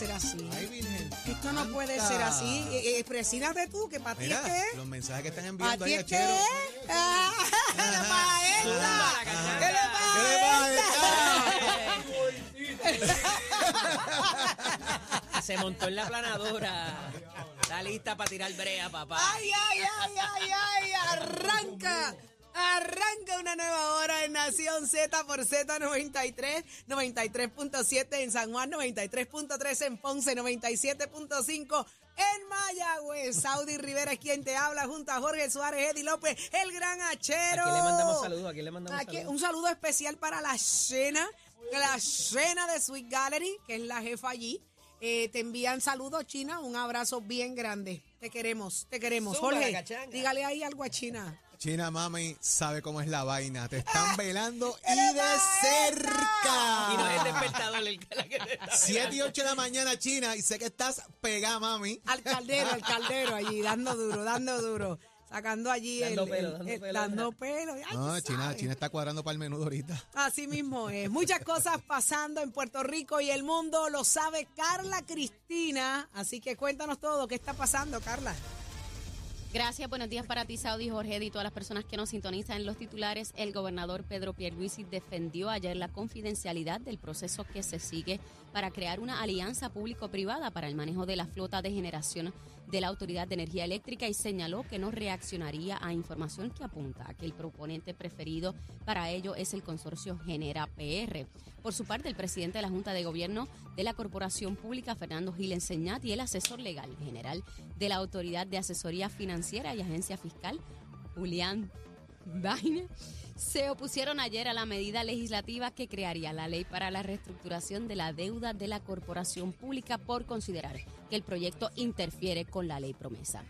ser así. Ay, Virgen. Esto no puede ser así. Eh, eh, presínate tú, que para ti es que los mensajes que están ¿A enviando ti ahí es a que Chero. Ah, ¿Qué le pasa a esta? ¿Qué le pasa ¿Qué a le esta? pasa? Se montó en la planadora. Está lista para tirar brea, papá. ¡Ay, ay, ay, ay, ay! ¡Arranca! Arranca una nueva hora en Nación Z por Z93, 93.7 en San Juan, 93.3 en Ponce, 97.5 en Mayagüez. Saudi Rivera es quien te habla junto a Jorge Suárez, Eddie López, el gran hachero. ¿A quién le mandamos saludos? ¿A quién le mandamos Aquí, saludos? un saludo especial para la cena, la cena de Sweet Gallery, que es la jefa allí. Eh, te envían saludos, China, un abrazo bien grande. Te queremos, te queremos. Súbala, Jorge, cachanga. dígale ahí algo a China. China Mami sabe cómo es la vaina. Te están velando ¿Qué y de pasa? Y no es el cerca. despertador el que la que te está 7 y 8 de la mañana, China, y sé que estás pegada, mami. Al caldero, al caldero allí, dando duro, dando duro. Sacando allí Dando el, pelo, el- dando el- pelo. dando pelo. Ay, No, China. China está cuadrando para el menudo ahorita. Así mismo es. Muchas cosas pasando en Puerto Rico y el mundo lo sabe Carla Cristina. Así que cuéntanos todo. ¿Qué está pasando, Carla? Gracias, buenos días para ti, Saudi, Jorge y todas las personas que nos sintonizan en los titulares. El gobernador Pedro Pierluisi defendió ayer la confidencialidad del proceso que se sigue para crear una alianza público-privada para el manejo de la flota de generación de la Autoridad de Energía Eléctrica y señaló que no reaccionaría a información que apunta a que el proponente preferido para ello es el consorcio Genera PR. Por su parte, el presidente de la Junta de Gobierno de la Corporación Pública, Fernando Gil Enseñat, y el asesor legal general de la Autoridad de Asesoría Financiera y Agencia Fiscal, Julián Se opusieron ayer a la medida legislativa que crearía la ley para la reestructuración de la deuda de la corporación pública por considerar que el proyecto interfiere con la ley promesa.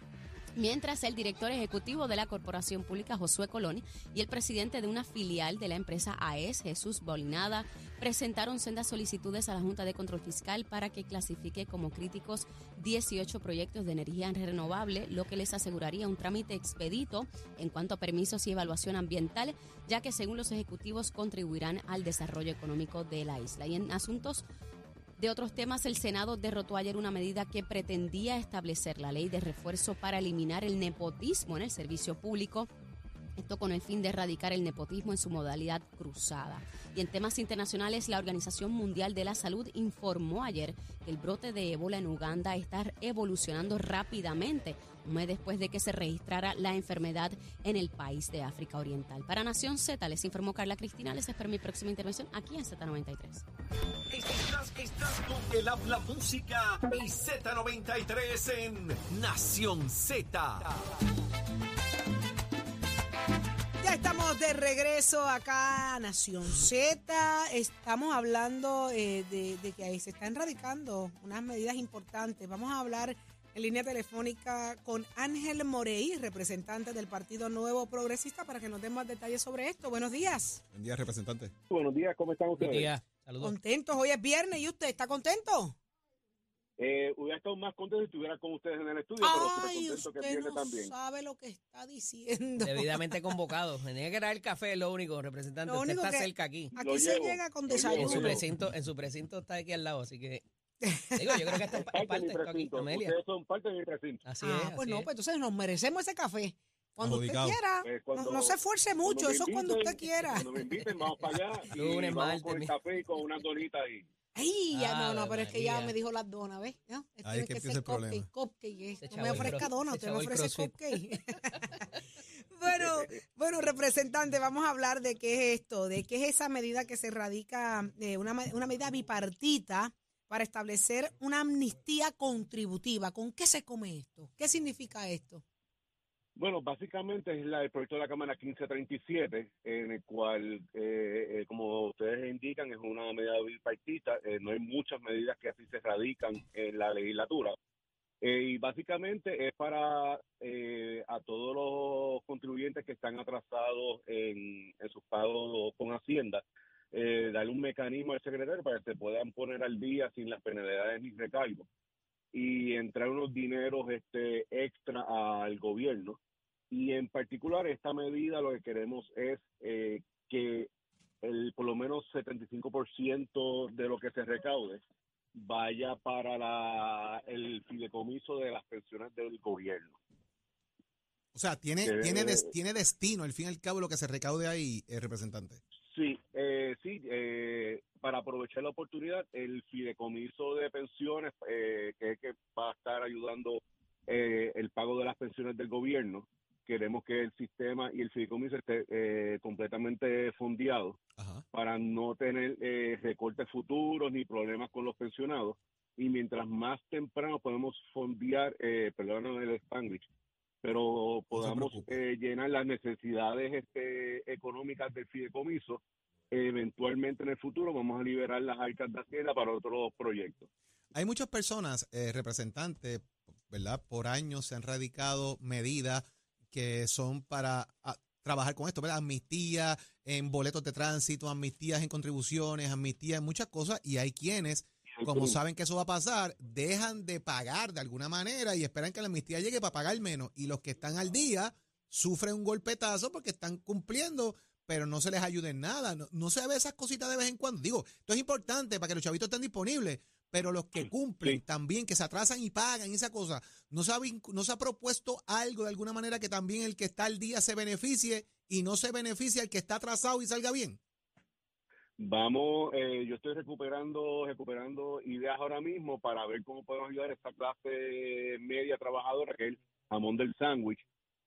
Mientras el director ejecutivo de la Corporación Pública, Josué Colón, y el presidente de una filial de la empresa AES, Jesús Bolinada, presentaron sendas solicitudes a la Junta de Control Fiscal para que clasifique como críticos 18 proyectos de energía renovable, lo que les aseguraría un trámite expedito en cuanto a permisos y evaluación ambiental, ya que según los ejecutivos contribuirán al desarrollo económico de la isla. Y en asuntos de otros temas, el Senado derrotó ayer una medida que pretendía establecer la ley de refuerzo para eliminar el nepotismo en el servicio público. Esto con el fin de erradicar el nepotismo en su modalidad cruzada. Y en temas internacionales, la Organización Mundial de la Salud informó ayer que el brote de ébola en Uganda está evolucionando rápidamente, un mes después de que se registrara la enfermedad en el país de África Oriental. Para Nación Z, les informó Carla Cristina. Les espero mi próxima intervención aquí en Z93. Estás, estás con el habla música y Z93 en Nación Z. Ya estamos de regreso acá a Nación Z. Estamos hablando eh, de, de que ahí se están radicando unas medidas importantes. Vamos a hablar en línea telefónica con Ángel Morey, representante del Partido Nuevo Progresista, para que nos den más detalles sobre esto. Buenos días. Buen día, representante. Buenos días, ¿cómo están Buen ustedes? día. Saludos. Contentos. Hoy es viernes y usted está contento. Eh, hubiera estado más contento si estuviera con ustedes en el estudio, pero Ay, contento que usted viene no también. sabe lo que está diciendo. Debidamente convocado. Tenía que traer el café, lo único, representante. Lo Usted único está que- cerca aquí. Aquí Lo se llevo, llega con llevo, En su desayuno. precinto, en su precinto está aquí al lado, así que. Digo, yo creo que esto es pa- Parte de parte mi de esto aquí, precinto. Amelia. Ustedes son parte de mi precinto. Así ah, es. pues así no, es. pues entonces nos merecemos ese café. Cuando Adjudicado. usted quiera, Pues no- cuando- no, se esfuerce mucho, eso es cuando usted quiera. Cuando me inviten, vamos para allá y Lunes, vamos martes, con el café y con una donita ahí. Ay, ya, no, no, Ave pero es que ya me dijo las donas, ¿ves? ¿No? Ahí Tiene es que empieza ser el problema. cupcake, cupcake, eh. No me ofrezca dona, usted me ofrece cupcake. bueno, bueno, representante, vamos a hablar de qué es esto, de qué es esa medida que se radica, eh, una, una medida bipartita para establecer una amnistía contributiva. ¿Con qué se come esto? ¿Qué significa esto? Bueno, básicamente es la, el proyecto de la Cámara 1537, en el cual, eh, eh, como ustedes indican, es una medida bipartita. eh, no hay muchas medidas que así se radican en la legislatura. Eh, y básicamente es para a todos los contribuyentes que están atrasados en, en sus pagos con Hacienda, darle un mecanismo al secretario para que se puedan poner al día sin las penalidades ni recargos y entrar unos dineros este extra al gobierno. Y en particular esta medida lo que queremos es eh, que el por lo menos 75% de lo que se recaude vaya para la, el fideicomiso de las pensiones del gobierno. O sea, tiene, Eh, tiene, des- tiene destino, al fin y al cabo, lo que se recaude ahí, eh, representante. Sí, eh, sí, eh, para aprovechar la oportunidad, el fideicomiso de pensiones, eh, que es que va a estar ayudando eh, el pago de las pensiones del gobierno, queremos que el sistema y el fideicomiso esté eh, completamente fondeado Ajá. para no tener eh, recortes futuros ni problemas con los pensionados. Y mientras más temprano podemos fondear, eh, perdóname el Spanglish, pero podamos preocupe. eh, llenar las necesidades este, económicas del fideicomiso, eventualmente en el futuro vamos a liberar las arcas de Hacienda para otros proyectos. Hay muchas personas, eh, representantes, ¿verdad? Por años se han radicado medidas que son para ah, trabajar con esto, ¿verdad? Amnistía en boletos de tránsito, amnistías en contribuciones, amnistía en muchas cosas, y hay quienes, como saben que eso va a pasar, dejan de pagar de alguna manera y esperan que la amnistía llegue para pagar menos. Y los que están al día sufren un golpetazo porque están cumpliendo, pero no se les ayuda en nada. No, no se ve esas cositas de vez en cuando. Digo, esto es importante para que los chavitos estén disponibles, pero los que cumplen Sí. también, que se atrasan y pagan esa cosa, ¿no se, ha, ¿no se ha propuesto algo de alguna manera que también el que está al día se beneficie y no se beneficie el que está atrasado y salga bien? Vamos, eh, yo estoy recuperando, recuperando ideas ahora mismo para ver cómo podemos ayudar a esta clase media trabajadora, que es el jamón del sándwich.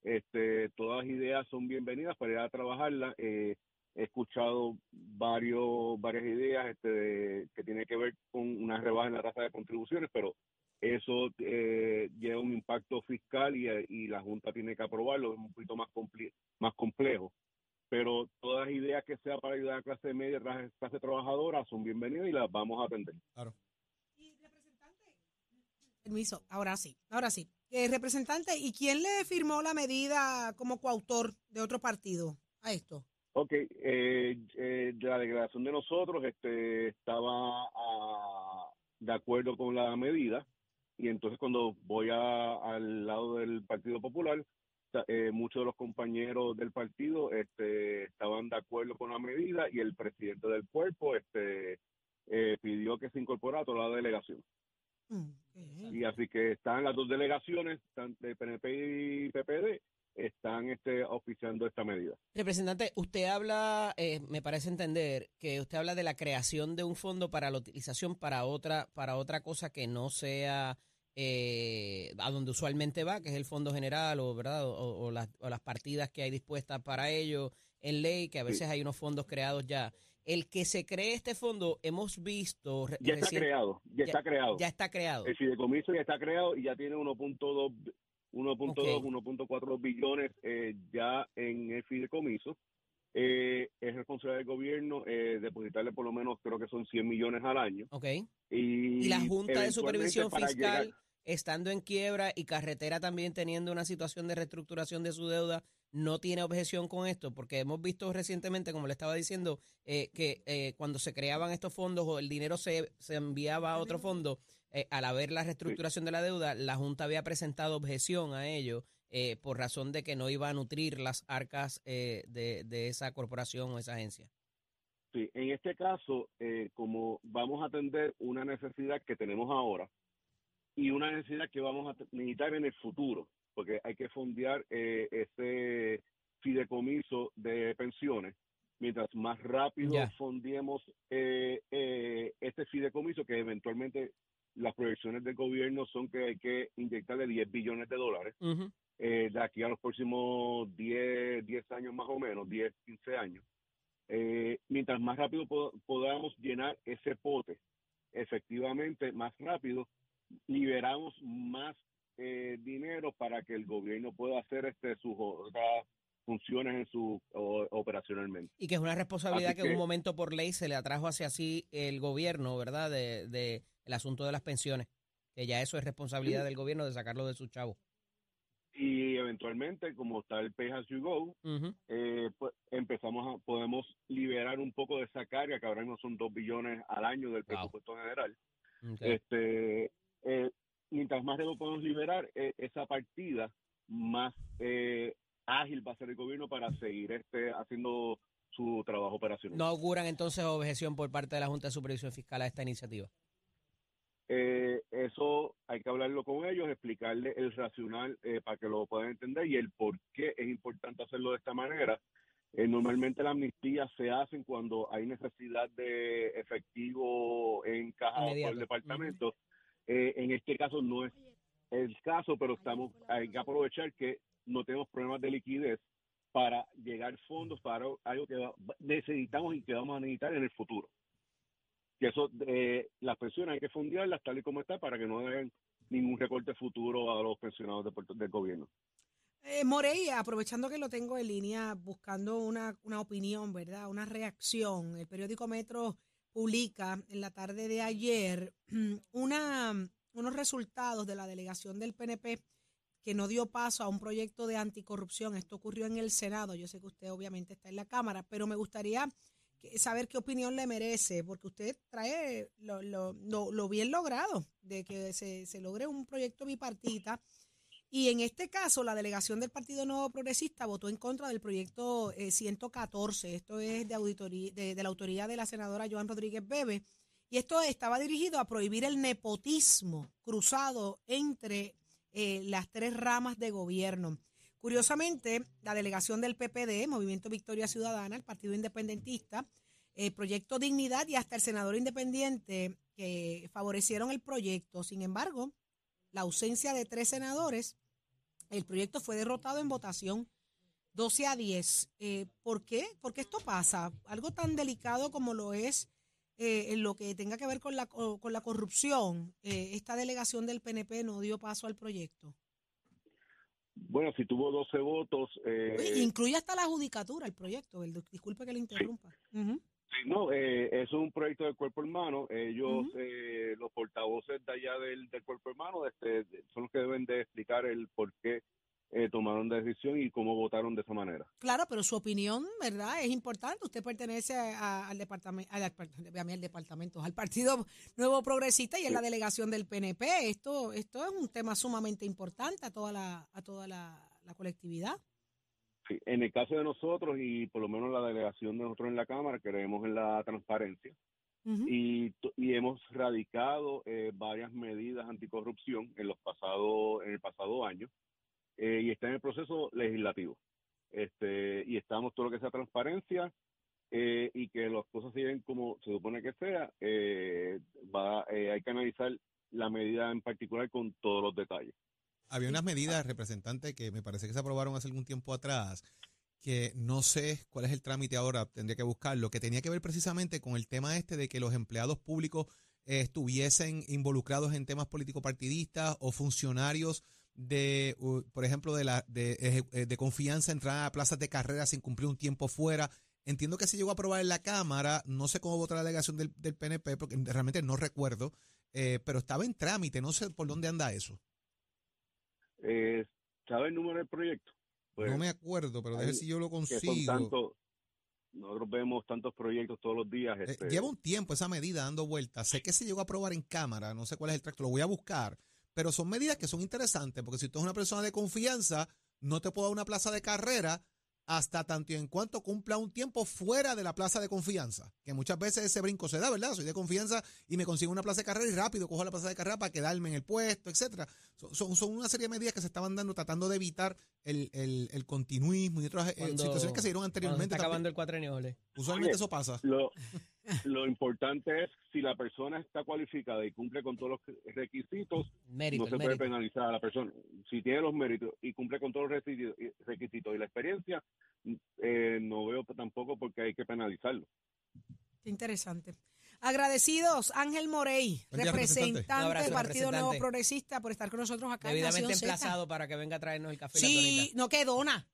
Este, todas las ideas son bienvenidas para ir a trabajarlas. Eh, he escuchado varios, varias ideas este, de- que tienen que ver con una rebaja en la tasa de contribuciones, pero eso eh, lleva un impacto fiscal y, y la Junta tiene que aprobarlo, es un poquito más, compli- más complejo pero todas las ideas que sea para ayudar a la clase media, a la clase trabajadora, son bienvenidas y las vamos a atender. Y representante, permiso, ahora sí, ahora sí. Eh, representante, ¿y quién le firmó la medida como coautor de otro partido a esto? Ok, eh, eh, la declaración de nosotros este, estaba ah, de acuerdo con la medida y entonces cuando voy a- al lado del Partido Popular, eh, muchos de los compañeros del partido este, estaban de acuerdo con la medida y el presidente del cuerpo este, eh, pidió que se incorporara a toda la delegación. Mm, y así que están las dos delegaciones, tanto de PNP y PPD, están este, auspiciando esta medida. Representante, usted habla, eh, me parece entender, que usted habla de la creación de un fondo para la utilización para otra, para otra cosa que no sea eh, a donde usualmente va, que es el fondo general o verdad o, o las, o las partidas que hay dispuestas para ello en ley, que a veces hay unos fondos creados ya. El que se cree este fondo, hemos visto Ya está creado, ya, ya- está creado. ya está creado. El fideicomiso ya está creado y ya tiene 1.2, 1.2, Ok. 1.4 billones eh, ya en el fideicomiso. Eh, es responsabilidad del gobierno eh, depositarle por lo menos, creo que son 100 millones al año. ¿Ok? Y, Y la Junta de Supervisión Fiscal, llegar- estando en quiebra y Carretera también teniendo una situación de reestructuración de su deuda, no tiene objeción con esto, porque hemos visto recientemente, como le estaba diciendo, eh, que eh, cuando se creaban estos fondos o el dinero se, se enviaba a otro fondo, eh, al haber la reestructuración de la deuda, la Junta había presentado objeción a ello eh, por razón de que no iba a nutrir las arcas eh, de, de esa corporación o esa agencia. Sí, en este caso, eh, como vamos a atender una necesidad que tenemos ahora y una necesidad que vamos a necesitar en el futuro, porque hay que fondear eh, ese fideicomiso de pensiones, mientras más rápido Ya. fondiemos eh, eh, este fideicomiso, que eventualmente las proyecciones del gobierno son que hay que inyectarle 10 billones de dólares Ujú. eh, de aquí a los próximos 10, 10 años más o menos, 10, 15 años. Eh, mientras más rápido po- podamos llenar ese pote, efectivamente, más rápido, liberamos más eh, dinero para que el gobierno pueda hacer este sus otras funciones en su o- operacionalmente. Y que es una responsabilidad que, en un momento por ley se le atrajo hacia sí el gobierno, ¿verdad? De, de el asunto de las pensiones. Que ya eso es responsabilidad Sí. del gobierno de sacarlo de su chavo. Y eventualmente, como está el Pay As You Go, eh, pues, empezamos a, podemos liberar un poco de esa carga, que ahora mismo son 2 billones al año del Wow. presupuesto general. Este eh, mientras más rápido podemos liberar eh, esa partida más eh, ágil va a ser el gobierno para seguir este haciendo su trabajo operacional No auguran entonces objeción por parte de la Junta de Supervisión Fiscal a esta iniciativa. Eh, eso hay que hablarlo con ellos, explicarle el racional eh, para que lo puedan entender y el por qué es importante hacerlo de esta manera. Eh, normalmente las amnistías se hacen cuando hay necesidad de efectivo en caja por el departamento. Eh, en este caso no es el caso, pero estamos hay que aprovechar que no tenemos problemas de liquidez para llegar fondos para algo que necesitamos y que vamos a necesitar en el futuro. Que eso, eh, las pensiones hay que fondearlas tal y como está para que no den ningún recorte futuro a los pensionados de del gobierno. Eh, Morey, aprovechando que lo tengo en línea, buscando una, una opinión, ¿verdad? Una reacción. El periódico Metro publica en la tarde de ayer una, unos resultados de la delegación del PNP que no dio paso a un proyecto de anticorrupción. Esto ocurrió en el Senado. Yo sé que usted obviamente está en la Cámara, pero me gustaría saber qué opinión le merece, porque usted trae lo, lo- bien logrado de que se, se logre un proyecto bipartita. Y en este caso, la delegación del Partido Nuevo Progresista votó en contra del proyecto eh, 114. Esto es de, auditoría, de, de la autoría de la senadora Joan Rodríguez Bebe. Y esto estaba dirigido a prohibir el nepotismo cruzado entre eh, las tres ramas de gobierno. Curiosamente, la delegación del PPD, Movimiento Victoria Ciudadana, el Partido Independentista, el Proyecto Dignidad y hasta el senador independiente que favorecieron el proyecto. Sin embargo, la ausencia de tres senadores, el proyecto fue derrotado en votación 12 a 10. Eh, ¿Por qué? Porque esto pasa. Algo tan delicado como lo es eh, en lo que tenga que ver con la, co- con la corrupción, eh, esta delegación del PNP no dio paso al proyecto. Bueno, si tuvo 12 votos, eh, Oye, incluye hasta la judicatura el proyecto. el- disculpe que le interrumpa. Sí, no, eh, es un proyecto del cuerpo hermano. Ellos, eh, los portavoces de allá del, del cuerpo hermano, este, son los que deben de explicar el por qué eh, tomaron la decisión y cómo votaron de esa manera. Claro, pero su opinión, ¿verdad? Es importante. Usted pertenece a- al departamento, al, al departamento, al Partido Nuevo Progresista y es la delegación del PNP. Esto, esto es un tema sumamente importante a toda la, a toda la, la colectividad. Sí, en el caso de nosotros y por lo menos la delegación de nosotros en la Cámara, creemos en la transparencia. Y, y hemos radicado eh, varias medidas anticorrupción en los pasados en el pasado año eh, y está en el proceso legislativo. Este y estamos todo lo que sea transparencia eh, y que las cosas siguen como se supone que sea eh, va eh, hay que analizar la medida en particular con todos los detalles. Había unas medidas, representante, que me parece que se aprobaron hace algún tiempo atrás, que no sé cuál es el trámite ahora, tendría que buscarlo, que tenía que ver precisamente con el tema este de que los empleados públicos eh, estuviesen involucrados en temas político-partidistas o funcionarios de, uh, por ejemplo, de, la, de, eh, de confianza entrar a plazas de carrera sin cumplir un tiempo fuera. Entiendo que se llegó a aprobar en la Cámara, no sé cómo votó la delegación del, del PNP, porque realmente no recuerdo, eh, pero estaba en trámite, no sé por dónde anda eso. eh, ¿sabe el número del proyecto? Pues, no me acuerdo, pero déjame si yo lo consigo. tantos nosotros vemos tantos proyectos todos los días Eh, este, lleva un tiempo esa medida dando vueltas. Sé que se llegó a aprobar en Cámara, no sé cuál es el tracto, lo voy a buscar. Pero son medidas que son interesantes, porque si tú eres una persona de confianza, no te puedo dar una plaza de carrera hasta tanto y en cuanto cumpla un tiempo fuera de la plaza de confianza. Que muchas veces ese brinco se da, ¿verdad? Soy de confianza y me consigo una plaza de carrera y rápido cojo la plaza de carrera para quedarme en el puesto, etcétera. Son, son, son una serie de medidas que se estaban dando tratando de evitar el, el, el continuismo y otras eh, Cuando- situaciones que se dieron anteriormente. está también. acabando el cuatrenio, Ole. Usualmente Oye, eso pasa. Lo, lo importante es si la persona está cualificada y cumple con todos los requisitos, Mérito, no se puede mérito. penalizar a la persona. Si tiene los méritos y cumple con todos los requisitos y la experiencia, eh, no veo tampoco porque hay que penalizarlo. Qué interesante. Agradecidos, Ángel Morey, día, representante. abrazo, del Partido Nuevo. Progresista, por estar con nosotros acá en Debidamente emplazado para que venga a traernos el café y la Sí, no que dona.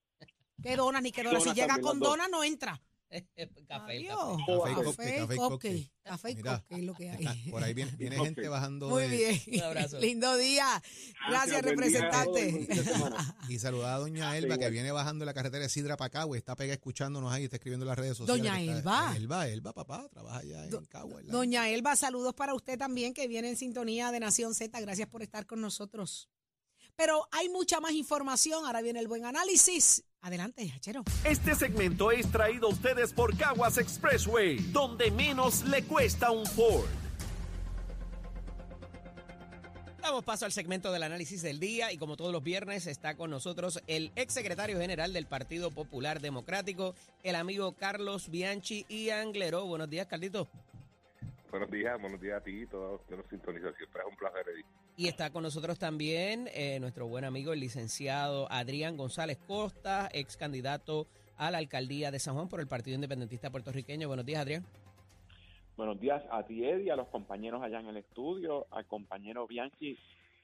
Que dona ni que dona. Si llega con dona, no entra. café, el café. Café y Café, café Mira. es lo que hay. Por ahí viene, viene gente bajando Muy de- bien. Un abrazo. Lindo día. Gracias, representante. de y saludar a doña Elba que viene bajando la carretera de Sidra para Cagua, está pega escuchándonos ahí, está escribiendo en las redes sociales. Doña Elba. Elba, Elba, papá, trabaja allá en Do- Cagua. en Doña Elba, saludos para usted también que viene en sintonía de Nación Z. Gracias por estar con nosotros. Pero hay mucha más información. Ahora viene el buen análisis. Adelante, Hachero. Este segmento es traído a ustedes por Caguas Expressway, donde menos le cuesta un Ford. Damos paso al segmento del análisis del día y como todos los viernes está con nosotros el exsecretario general del Partido Popular Democrático, el amigo Carlos Bianchi y Anglero. Buenos días, Carlito. Buenos días, buenos días a ti y todos los. Siempre es un placer, Edith. Y está con nosotros también eh, nuestro buen amigo, el licenciado Adrián González Costa, ex candidato a la alcaldía de San Juan por el Partido Independentista Puertorriqueño. Buenos días, Adrián. Buenos días a ti, Eddie, a los compañeros allá en el estudio, al compañero Bianchi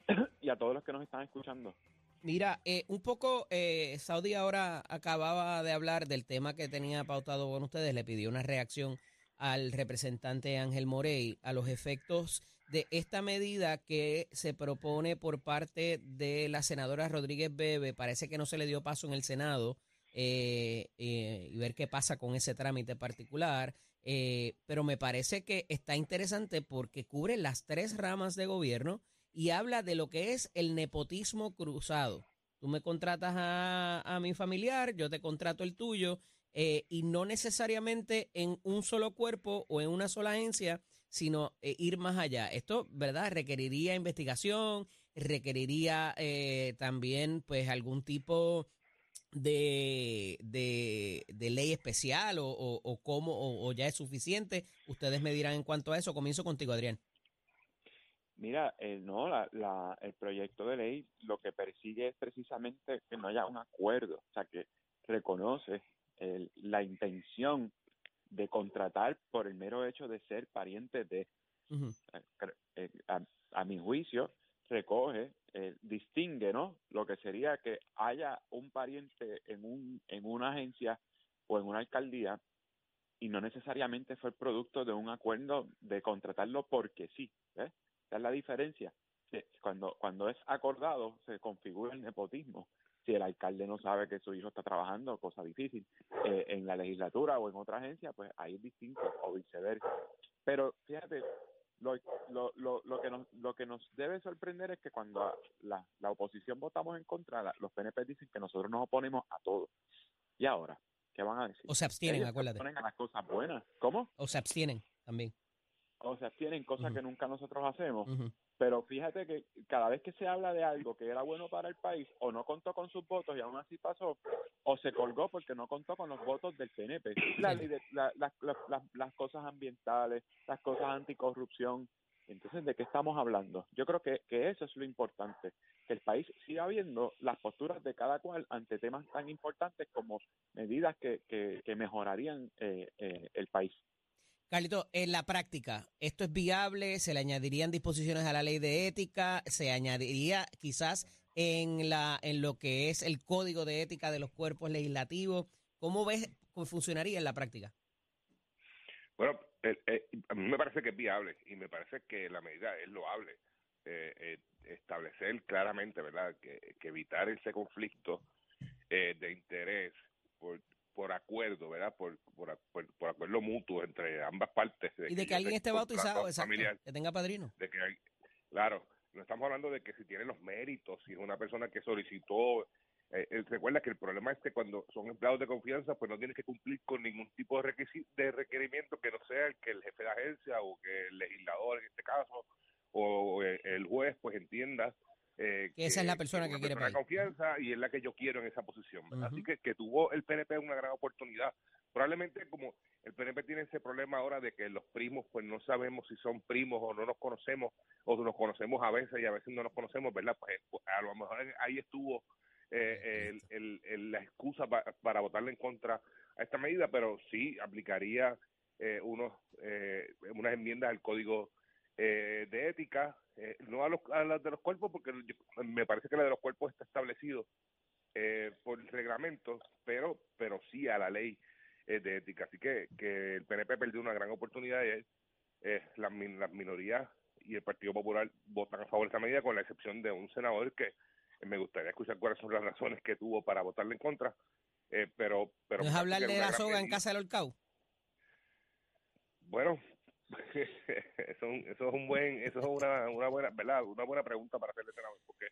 y a todos los que nos están escuchando. Mira, eh, un poco, eh, Saudi ahora acababa de hablar del tema que tenía pautado con ustedes, le pidió una reacción al representante Ángel Morey a los efectos de esta medida que se propone por parte de la senadora Rodríguez Bebe. Parece que no se le dio paso en el Senado eh, eh, y ver qué pasa con ese trámite particular. Eh, pero me parece que está interesante porque cubre las tres ramas de gobierno y habla de lo que es el nepotismo cruzado. Tú me contratas a, a mi familiar, yo te contrato el tuyo y no necesariamente en un solo cuerpo o en una sola agencia, sino eh, ir más allá. Esto, ¿verdad? Requeriría investigación, requeriría eh, también pues algún tipo de, de, ley especial o, o, o cómo o, o ya es suficiente. Ustedes me dirán en cuanto a eso. Comienzo contigo, Adrián. Mira, eh, no, la, la, el proyecto de ley lo que persigue es precisamente que no haya un acuerdo, o sea, que reconoce el- la intención de contratar por el mero hecho de ser pariente de, eh, eh, a, a mi juicio, recoge, eh, distingue, ¿no? Lo que sería que haya un pariente en, un, en una agencia o en una alcaldía y no necesariamente fue producto de un acuerdo de contratarlo porque sí, ¿ves? Esa es la diferencia. Cuando, cuando es acordado, se configura el nepotismo. Si el alcalde no sabe que su hijo está trabajando, cosa difícil, eh, en la legislatura o en otra agencia, pues ahí es distinto, o viceversa. Pero fíjate, lo, lo, lo, lo, que nos, lo que nos debe sorprender es que cuando la, la oposición votamos en contra, los PNP dicen que nosotros nos oponemos a todo. ¿Y ahora? ¿Qué van a decir? O se abstienen, Ellos se acuérdate. oponen a las cosas buenas. ¿Cómo? O se abstienen también. O sea, tienen cosas que nunca nosotros hacemos. Ujú. Pero fíjate que cada vez que se habla de algo que era bueno para el país, o no contó con sus votos y aún así pasó, o se colgó porque no contó con los votos del PNP. La las cosas ambientales, las cosas anticorrupción. Entonces, ¿de qué estamos hablando? Yo creo que, que eso es lo importante, que el país siga viendo las posturas de cada cual ante temas tan importantes como medidas que, que, que mejorarían eh, eh, el país. Carlito, en la práctica, ¿esto es viable? ¿Se le añadirían disposiciones a la ley de ética? ¿Se añadiría quizás en, la, en lo que es el código de ética de los cuerpos legislativos? ¿Cómo ves cómo funcionaría en la práctica? Bueno, eh, eh, a mí me parece que es viable y me parece que la medida es loable. Eh, eh, establecer claramente, ¿verdad?, que, que evitar ese conflicto de interés por, por acuerdo, ¿verdad?, por, por, por, por acuerdo mutuo entre ambas partes. Y de que alguien esté bautizado, exacto, familiar, que tenga padrino. de que hay- claro, no estamos hablando de que si tiene los méritos, si es una persona que solicitó, eh, eh, recuerda que el problema es que cuando son empleados de confianza, pues no tienes que cumplir con ningún tipo de, de requerimiento que no sea el que el jefe de agencia o que el legislador en este caso o eh, el juez pues entienda eh, Que esa es la persona que una quiere persona de confianza y es la que yo quiero en esa posición. Así que, que tuvo el PNP una gran oportunidad. Probablemente como el PNP tiene ese problema ahora de que los primos pues no sabemos si son primos o no nos conocemos o nos conocemos a veces y a veces no nos conocemos, ¿verdad? Pues a lo mejor ahí estuvo eh, el- el- el- la excusa pa- para votarle en contra a esta medida, pero sí aplicaría eh, unos eh, unas enmiendas al código eh, de ética, eh, no a, los, a las de los cuerpos, porque yo- me parece que la de los cuerpos está establecido eh, por el reglamento, pero pero sí a la ley eh, de ética. Así que, que el PNP perdió una gran oportunidad y eh, las, las minorías y el Partido Popular votan a favor de esta medida, con la excepción de un senador que eh, me gustaría escuchar cuáles son las razones que tuvo para votarle en contra. eh, pero, pero ¿No es hablar de la soga en casa del horcao? Bueno, eso, eso es un buen, eso es una, una buena, ¿verdad? Una buena pregunta para hacerle porque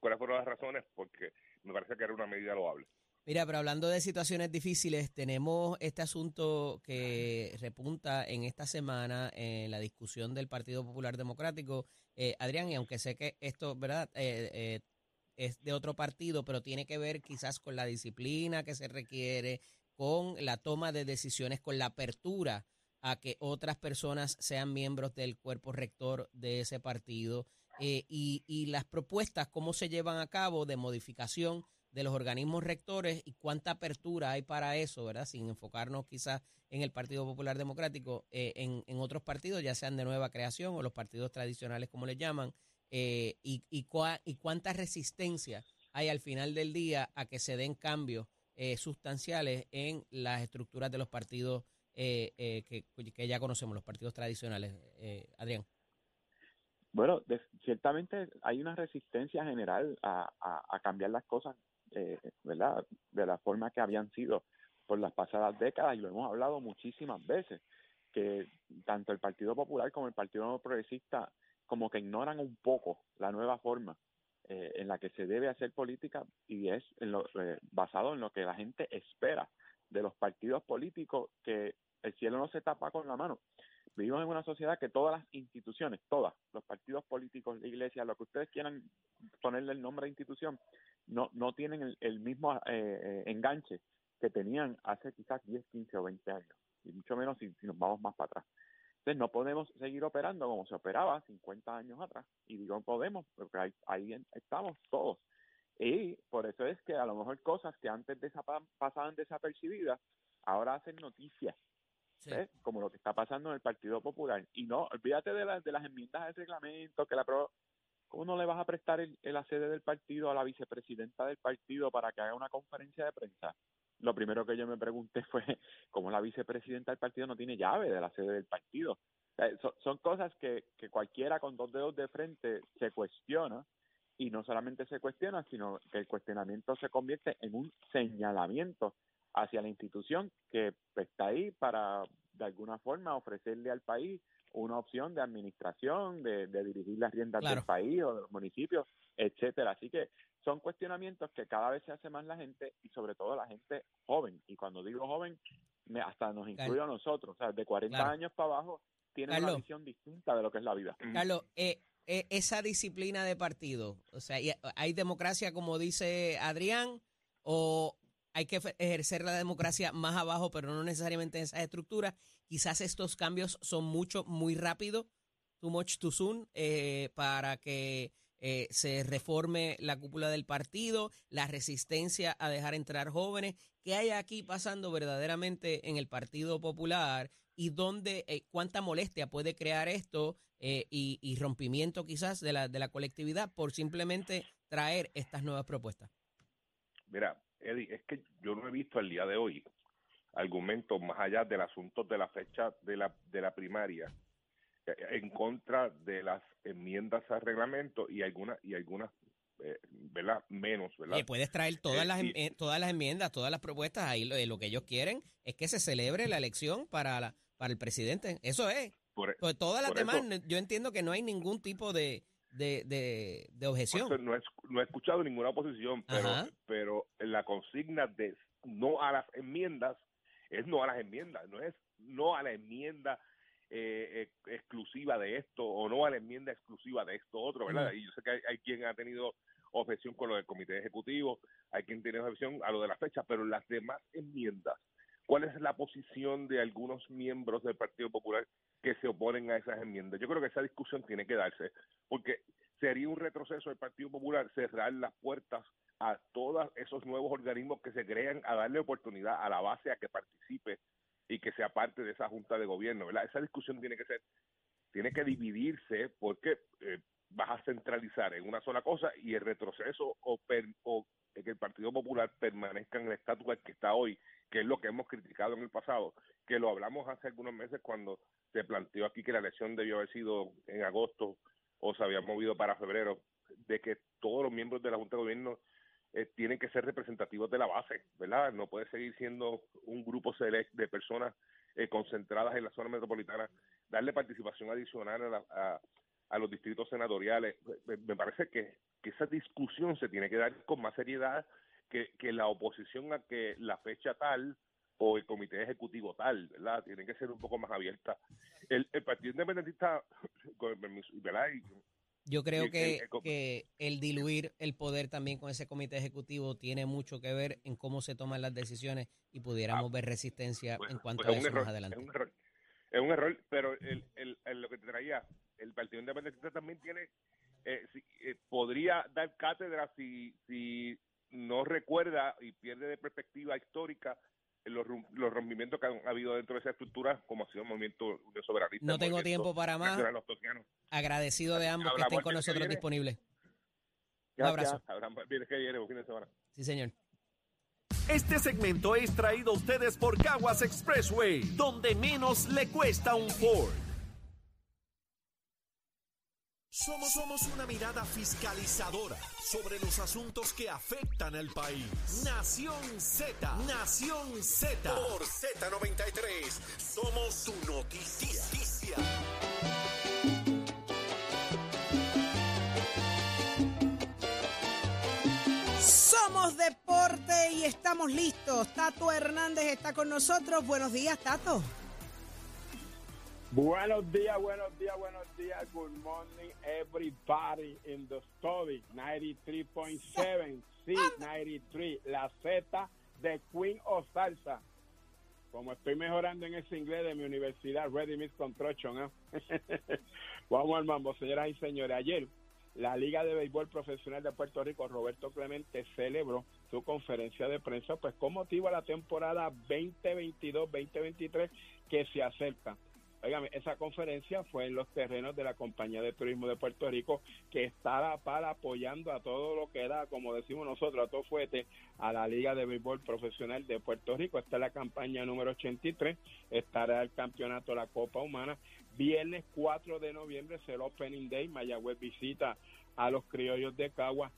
¿cuáles fueron las razones? Porque me parece que era una medida loable. Mira, pero hablando de situaciones difíciles, tenemos este asunto que repunta en esta semana en la discusión del Partido Popular Democrático. Eh, Adrián, y aunque sé que esto, ¿verdad? Eh, eh, es de otro partido, pero tiene que ver quizás con la disciplina que se requiere, con la toma de decisiones, con la apertura a que otras personas sean miembros del cuerpo rector de ese partido y, y las propuestas, cómo se llevan a cabo de modificación de los organismos rectores y cuánta apertura hay para eso, ¿verdad? Sin enfocarnos quizás en el Partido Popular Democrático, eh, en, en, otros partidos, ya sean de nueva creación o los partidos tradicionales, como les llaman, eh, y, y, y, cuánta resistencia hay al final del día a que se den cambios eh, sustanciales en las estructuras de los partidos que, que, ya conocemos, los partidos tradicionales. Adrián. Bueno, ciertamente hay una resistencia general a, a cambiar las cosas eh, ¿verdad? De la forma que habían sido por las pasadas décadas y lo hemos hablado muchísimas veces, que tanto el Partido Popular como el Partido Progresista como que ignoran un poco la nueva forma eh, en la que se debe hacer política y es en lo, eh, basado en lo que la gente espera de los partidos políticos, que el cielo no se tapa con la mano. Vivimos en una sociedad que todas las instituciones, todas, los partidos políticos, la iglesia, lo que ustedes quieran ponerle el nombre de institución, no, no tienen el, mismo eh, eh, enganche que tenían hace quizás 10, 15 o 20 años, y mucho menos si, nos vamos más para atrás. Entonces no podemos seguir operando como se operaba 50 años atrás, y digo podemos, porque ahí, ahí estamos todos. Y por eso es que a lo mejor cosas que antes pasaban desapercibidas, ahora hacen noticias, como lo que está pasando en el Partido Popular. Y no, olvídate de, las de las enmiendas del reglamento, que la ¿Cómo no le vas a prestar el, la sede del partido a la vicepresidenta del partido para que haga una conferencia de prensa? Lo primero que yo me pregunté fue cómo la vicepresidenta del partido no tiene llave de la sede del partido. son, cosas que cualquiera con dos dedos de frente se cuestiona y no solamente se cuestiona, sino que el cuestionamiento se convierte en un señalamiento hacia la institución que está ahí para de alguna forma ofrecerle al país una opción de administración, de, dirigir las riendas del país o de los municipios, etcétera. Así que son cuestionamientos que cada vez se hace más la gente y sobre todo la gente joven. Y cuando digo joven, me, hasta nos incluyo a nosotros, o sea, de 40 años para abajo tienen una visión distinta de lo que es la vida. Carlos, eh, eh, esa disciplina de partido, o sea, ¿hay democracia como dice Adrián o hay que ejercer la democracia más abajo, pero no necesariamente en esas estructuras? Quizás estos cambios son mucho, muy rápido, too much too soon, eh, para que eh, se reforme la cúpula del partido, la resistencia a dejar entrar jóvenes. ¿Qué hay aquí pasando verdaderamente en el Partido Popular y dónde, eh, cuánta molestia puede crear esto y, y, rompimiento quizás de la, de la colectividad por simplemente traer estas nuevas propuestas? Mira, Eddie, es que yo no he visto el día de hoy argumentos más allá del asunto de la fecha de la, de la primaria eh, en contra de las enmiendas al reglamento y algunas y algunas eh, ¿verdad? menos, ¿verdad? Y puedes traer todas las eh, todas las enmiendas, todas las propuestas ahí lo, que ellos quieren es que se celebre la elección para la, para el presidente. Eso es. Por, pues todas las demás yo entiendo que no hay ningún tipo de de, de, de objeción. No he, no he escuchado ninguna oposición, pero, pero la consigna de no a las enmiendas es no a las enmiendas, no es no a la enmienda eh, eh, exclusiva de esto o no a la enmienda exclusiva de esto otro, ¿verdad? Y yo sé que hay, quien ha tenido objeción con lo del comité ejecutivo, hay quien tiene objeción a lo de la fecha, pero las demás enmiendas, ¿cuál es la posición de algunos miembros del Partido Popular que se oponen a esas enmiendas? Yo creo que esa discusión tiene que darse, porque sería un retroceso del Partido Popular cerrar las puertas a todos esos nuevos organismos que se crean a darle oportunidad a la base a que participe y que sea parte de esa junta de gobierno, ¿verdad? Esa discusión tiene que ser, tiene que dividirse porque eh, vas a centralizar en una sola cosa y el retroceso o, o que el Partido Popular permanezca en el estatus que está hoy, que es lo que hemos criticado en el pasado, que lo hablamos hace algunos meses cuando se planteó aquí que la elección debió haber sido en agosto o se había movido para febrero, de que todos los miembros de la Junta de Gobierno eh, tienen que ser representativos de la base, ¿verdad? No puede seguir siendo un grupo select de personas eh, concentradas en la zona metropolitana, darle participación adicional a, a, los distritos senatoriales. Me, parece que, esa discusión se tiene que dar con más seriedad que, que la oposición a que la fecha tal o el comité ejecutivo tal, ¿verdad? Tienen que ser un poco más abiertas. El, el Partido Independentista, ¿verdad? Y- Yo creo el- que, el- que el diluir el poder también con ese comité ejecutivo tiene mucho que ver en cómo se toman las decisiones y pudiéramos ver resistencia en cuanto pues a eso error, más adelante. Es un error, es un error pero el, el, el- lo que te traía, el Partido Independentista también tiene, eh, si- eh, podría dar cátedra si, si no recuerda y pierde de perspectiva histórica los, los rompimientos que han habido dentro de esa estructura, como ha sido el movimiento de soberanista. No el tengo tiempo para más. Agradecido de ambos que estén con nosotros viene. disponibles. Un abrazo. Hablamos- que viene, buen fin de semana. Sí, señor. Este segmento es traído a ustedes por Caguas Expressway, donde menos le cuesta un Ford. Somos, somos una mirada fiscalizadora sobre los asuntos que afectan al país. Nación Z, Nación Z. Por Z93, somos su noticia. Somos deporte y estamos listos. Tato Hernández está con nosotros. Buenos días, Tato. Buenos días, buenos días, buenos días. Good morning, everybody in the study. 93.7, sí, 93. La Z de Queen of Salsa. Como estoy mejorando en ese inglés de mi universidad, Ready Miss Construction. ¿eh? Vamos al mambo, señoras y señores. Ayer, la Liga de Béisbol Profesional de Puerto Rico, Roberto Clemente, celebró su conferencia de prensa, pues con motivo a la temporada 2022-2023 que se acerca. Óigame, esa conferencia fue en los terrenos de la Compañía de Turismo de Puerto Rico, que estará para apoyando a todo lo que da, como decimos nosotros, a todo fuete, a la Liga de Béisbol Profesional de Puerto Rico. Esta es la campaña número 83, estará el campeonato La Copa Humana. Viernes 4 de noviembre será Opening Day, Mayagüez visita a los criollos de Cagua.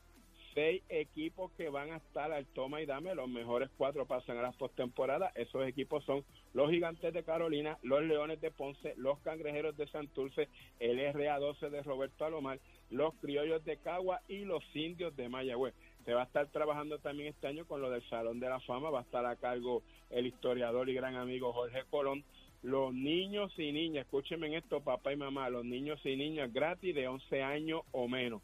Seis equipos que van a estar al toma y dame, los mejores cuatro pasan a las postemporadas. Esos equipos son los Gigantes de Carolina, los Leones de Ponce, los Cangrejeros de Santurce, el RA12 de Roberto Alomar, los Criollos de Cagua y los Indios de Mayagüez. Se va a estar trabajando también este año con lo del Salón de la Fama, va a estar a cargo el historiador y gran amigo Jorge Colón. Los niños y niñas, escúchenme en esto, papá y mamá, los niños y niñas gratis de 11 años o menos.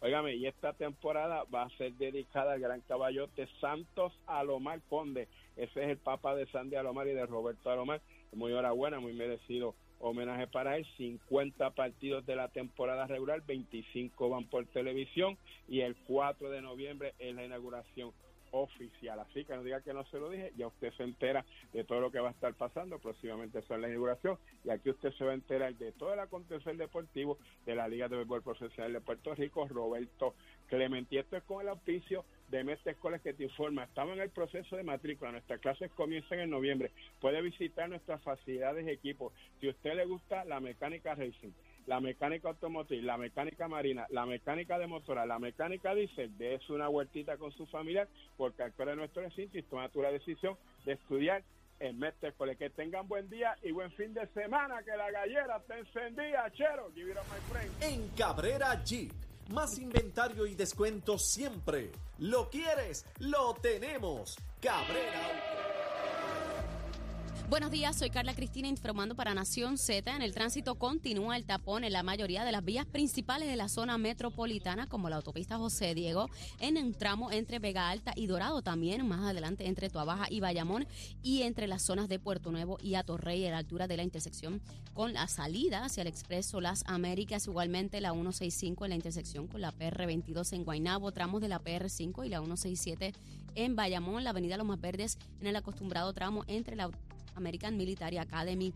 Óigame, y esta temporada va a ser dedicada al gran caballote Santos Alomar Conde. Ese es el papá de Sandy Alomar y de Roberto Alomar. Muy enhorabuena, muy merecido homenaje para él. 50 partidos de la temporada regular, 25 van por televisión y el 4 de noviembre es la inauguración oficial. Así que no diga que no se lo dije, ya usted se entera de todo lo que va a estar pasando. Próximamente son la inauguración y aquí usted se va a enterar de todo el acontecer deportivo de la Liga de Béisbol Profesional de Puerto Rico, Roberto Clemente. Esto es con el auspicio de Mestre Escuelas que te informa. Estamos en el proceso de matrícula. Nuestras clases comienzan en noviembre. Puede visitar nuestras facilidades y equipos. Si a usted le gusta la mecánica racing, la mecánica automotriz, la mecánica marina, la mecánica de motora, la mecánica diésel, dése una vueltita con su familiar, porque al de nuestro recinto y toma la decisión de estudiar en Mestre. Que tengan buen día y buen fin de semana, que la gallera esté encendida, chero. Give it my friend. En Cabrera Jeep, más inventario y descuentos siempre. ¿Lo quieres? Lo tenemos. Cabrera. Buenos días, soy Carla Cristina informando para Nación Z. En el tránsito continúa el tapón en la mayoría de las vías principales de la zona metropolitana, como la autopista José Diego, en un tramo entre Vega Alta y Dorado, también más adelante entre Tuabaja y Bayamón, y entre las zonas de Puerto Nuevo y Atorrey, a la altura de la intersección con la salida hacia el expreso Las Américas, igualmente la 165 en la intersección con la PR22 en Guaynabo, tramos de la PR5 y la 167 en Bayamón, la avenida Los Más Verdes en el acostumbrado tramo entre la American Military Academy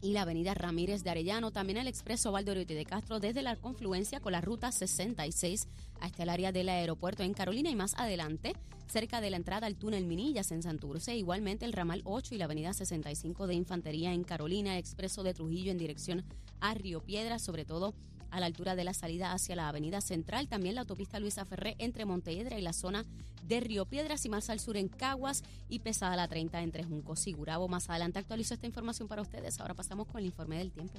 y la avenida Ramírez de Arellano, también el expreso Valdoriotti de Castro desde la confluencia con la ruta 66 hasta el área del aeropuerto en Carolina y más adelante cerca de la entrada al túnel Minillas en Santurce, igualmente el ramal 8 y la avenida 65 de Infantería en Carolina, expreso de Trujillo en dirección a Río Piedras, sobre todo a la altura de la salida hacia la avenida central, también la autopista Luisa Ferré entre Montehiedra y la zona de Río Piedras y más al sur en Caguas y pesada la 30 entre Juncos y Gurabo. Más adelante actualizo esta información para ustedes. Ahora pasamos con el informe del tiempo.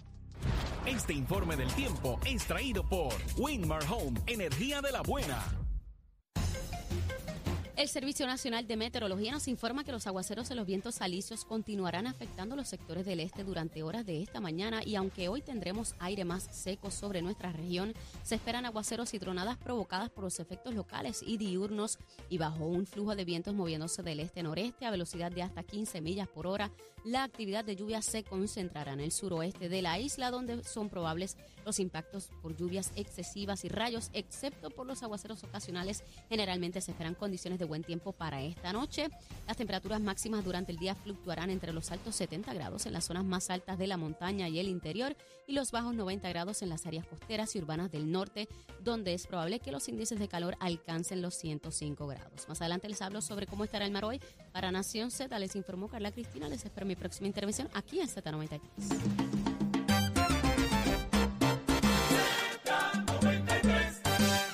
Este informe del tiempo es traído por Winmar Home, energía de la buena. El Servicio Nacional de Meteorología nos informa que los aguaceros en los vientos alisios continuarán afectando los sectores del este durante horas de esta mañana y aunque hoy tendremos aire más seco sobre nuestra región, se esperan aguaceros y tronadas provocadas por los efectos locales y diurnos y bajo un flujo de vientos moviéndose del este-noreste a velocidad de hasta 15 millas por hora. La actividad de lluvia se concentrará en el suroeste de la isla donde son probables los impactos por lluvias excesivas y rayos, excepto por los aguaceros ocasionales. Generalmente se esperan condiciones de buen tiempo para esta noche. Las temperaturas máximas durante el día fluctuarán entre los altos 70 grados en las zonas más altas de la montaña y el interior y los bajos 90 grados en las áreas costeras y urbanas del norte, donde es probable que los índices de calor alcancen los 105 grados. Más adelante les hablo sobre cómo estará el mar hoy. Para Nación Z les informó Carla Cristina. Les espero mi próxima intervención aquí en Z93.